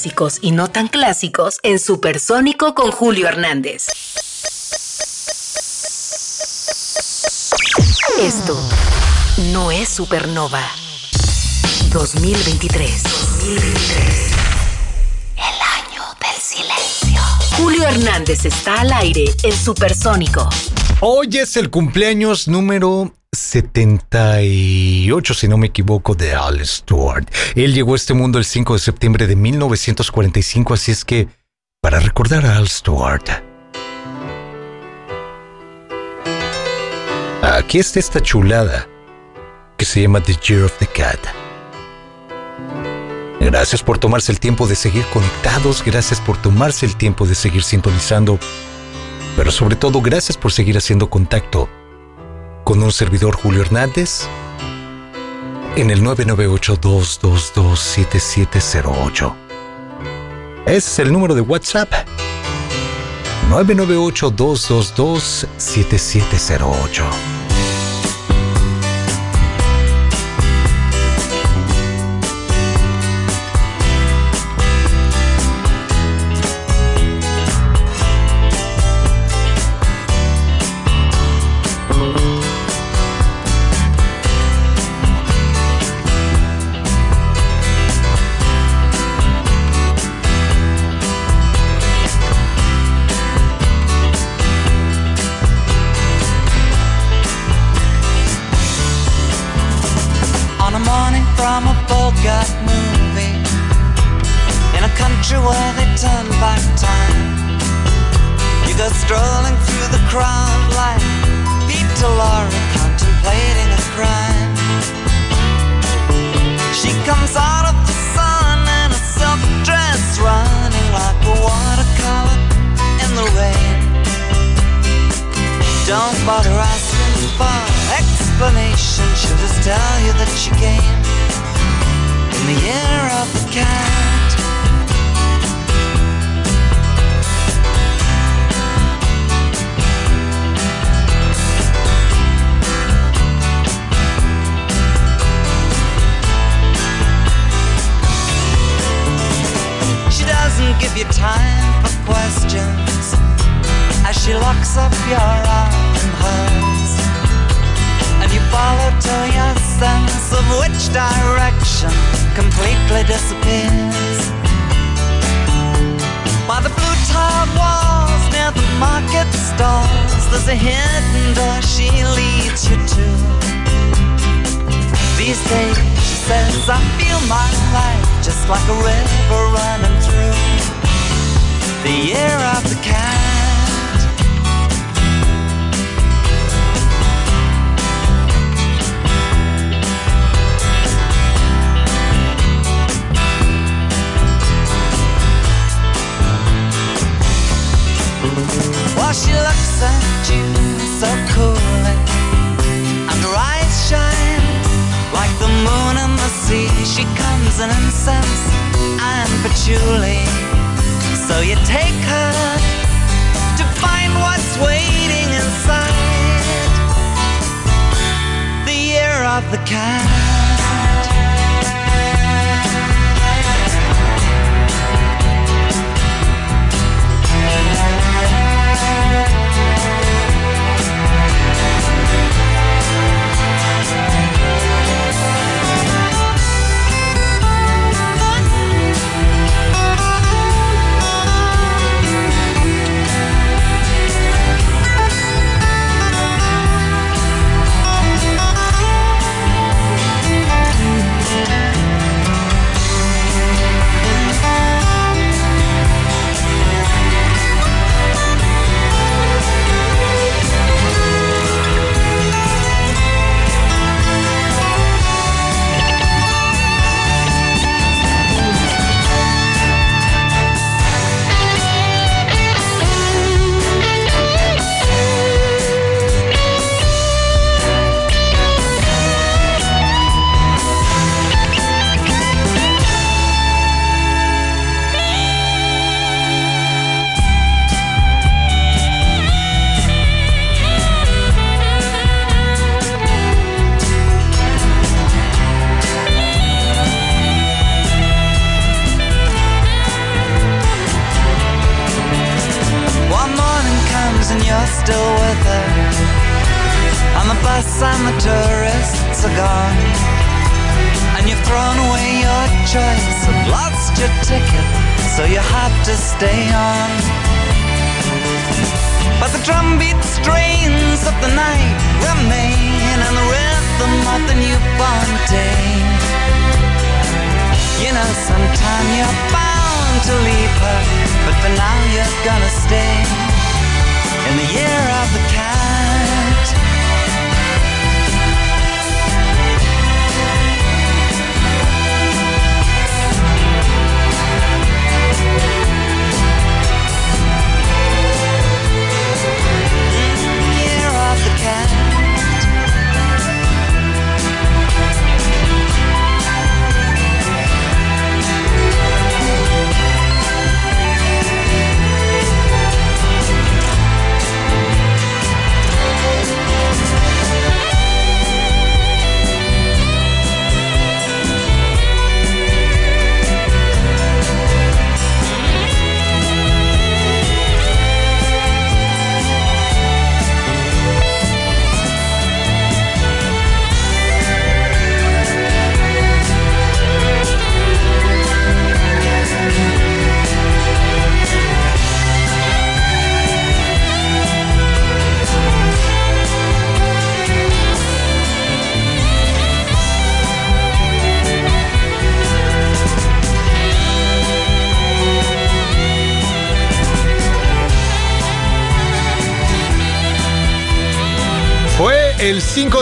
Clásicos y no tan clásicos en Supersónico con Julio Hernández. Esto no es Supernova. 2023. 2023. El año del silencio. Julio Hernández está al aire en Supersónico. Hoy es el cumpleaños número 78, si no me equivoco, de Al Él llegó a este mundo el 5 de septiembre de 1945, así es que, para recordar a Al Stewart, aquí está esta chulada que se llama The Year of the Cat. Gracias por tomarse el tiempo de seguir conectados, gracias por tomarse el tiempo de seguir sintonizando, pero sobre todo gracias por seguir haciendo contacto con un servidor Julio Hernández en el 998-222-7708. Ese es el número de WhatsApp. 998-222-7708.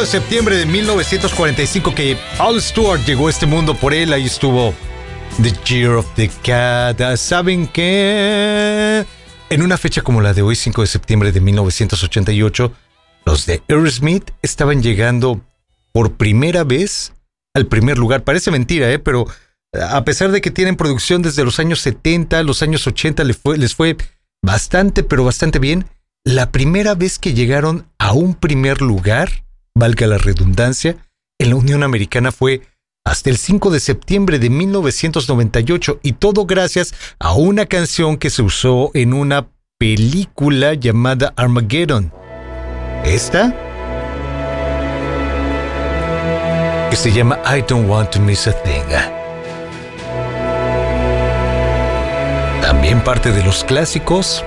de septiembre de 1945 que Paul Stewart llegó a este mundo por él, ahí estuvo The Year of the Cat. Ah, ¿Saben qué? En una fecha como la de hoy, 5 de septiembre de 1988, los de Aerosmith estaban llegando por primera vez al primer lugar. Parece mentira, ¿eh? Pero eh, a pesar de que tienen producción desde los años 70, los años 80 les fue, les fue bastante, pero bastante bien. La primera vez que llegaron a un primer lugar valga la redundancia, en la Unión Americana fue hasta el 5 de septiembre de 1998 y todo gracias a una canción que se usó en una película llamada Armageddon. ¿Esta? Que se llama I Don't Want to Miss a Thing. También parte de los clásicos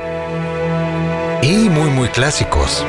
y muy muy clásicos.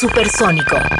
Supersónico.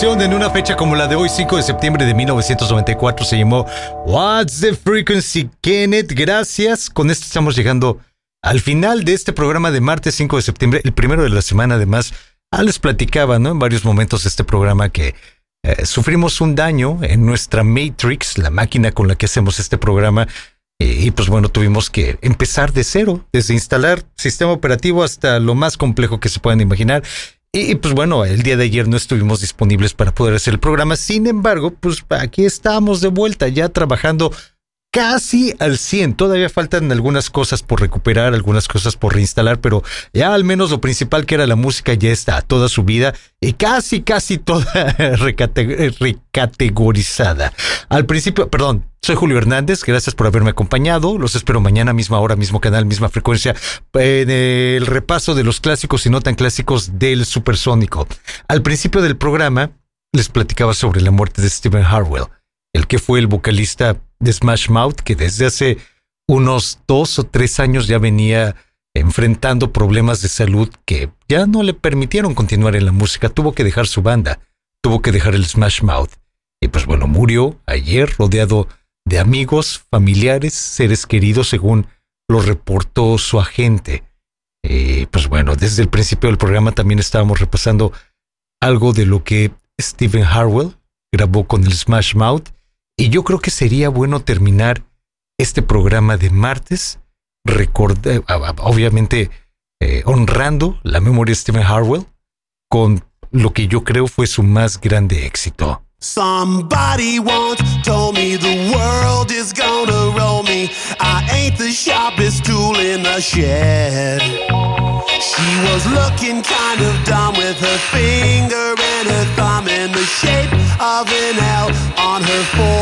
En una fecha como la de hoy, 5 de septiembre de 1994. Se llamó What's the Frequency, Kenneth. Gracias. Con esto estamos llegando al final de este programa de martes 5 de septiembre, el primero de la semana. Además, ah, les platicaba ¿no? en varios momentos de este programa que eh, sufrimos un daño en nuestra Matrix, la máquina con la que hacemos este programa. Y, y, pues bueno, tuvimos que empezar de cero, desde instalar sistema operativo hasta lo más complejo que se puedan imaginar. Y, pues bueno, el día de ayer no estuvimos disponibles para poder hacer el programa. Sin embargo, pues aquí estamos de vuelta, ya trabajando casi al 100. Todavía faltan algunas cosas por recuperar, algunas cosas por reinstalar, pero ya al menos lo principal que era la música ya está toda su vida y casi, casi toda recate- recategorizada. Al principio, perdón, soy Julio Hernández, gracias por haberme acompañado. Los espero mañana, misma hora, mismo canal, misma frecuencia, en el repaso de los clásicos y no tan clásicos del Supersónico. Al principio del programa les platicaba sobre la muerte de Stephen Harwell. el que fue el vocalista de Smash Mouth, que desde hace unos dos o tres años ya venía enfrentando problemas de salud que ya no le permitieron continuar en la música. Tuvo que dejar su banda, tuvo que dejar el Smash Mouth. Y pues bueno, murió ayer rodeado de amigos, familiares, seres queridos, según lo reportó su agente. Y pues bueno, desde el principio del programa también estábamos repasando algo de lo que Stephen Harwell grabó con el Smash Mouth. Y yo creo que sería bueno terminar este programa de martes, ah, ah, obviamente eh, honrando la memoria de Stephen Harwell con lo que yo creo fue su más grande éxito. Somebody once told me the world is gonna roll me. I ain't the sharpest tool in the shed. She was looking kind of dumb with her finger and her thumb in the shape of an L on her forehead.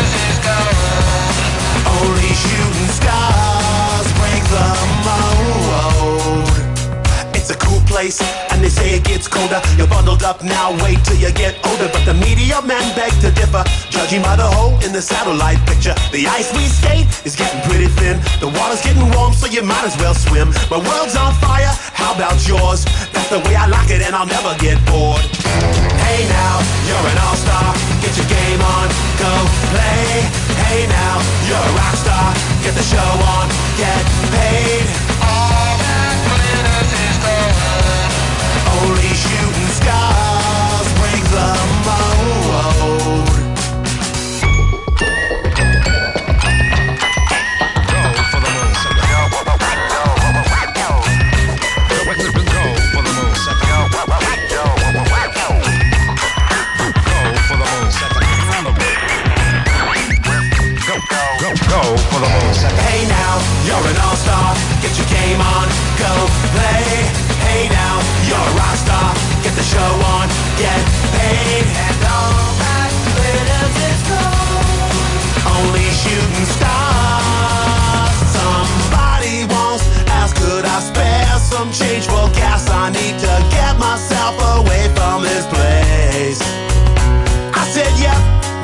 Only shooting stars break the mold. It's a cool place, and they say it gets colder. You're bundled up now, wait till you get older. But the media men beg to differ, judging by the hole in the satellite picture. The ice we skate is getting pretty thin. The water's getting warm, so you might as well swim. My world's on fire, how about yours? That's the way I like it, and I'll never get bored. Hey now, you're an all-star. Get your game on, go play. Hey now, you're a rock star. Get the show on, get paid. Hey now, you're an all-star. Get your game on, go play. Hey now, you're a rock star. Get the show on, get paid. And all that glitters is gold. Only shooting stars. Somebody once asked, could I spare some change for gas? I need to get myself away from this place. I said, yeah,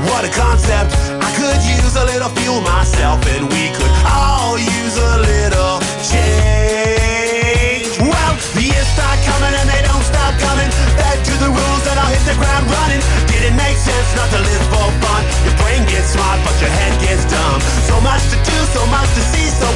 what a concept. I could use a little fuel myself, and we could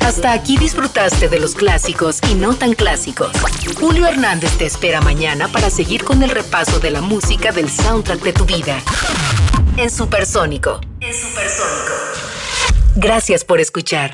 Hasta aquí disfrutaste de los clásicos y no tan clásicos. Julio Hernández te espera mañana para seguir con el repaso de la música del soundtrack de tu vida. En Supersónico. En Supersónico. Gracias por escuchar.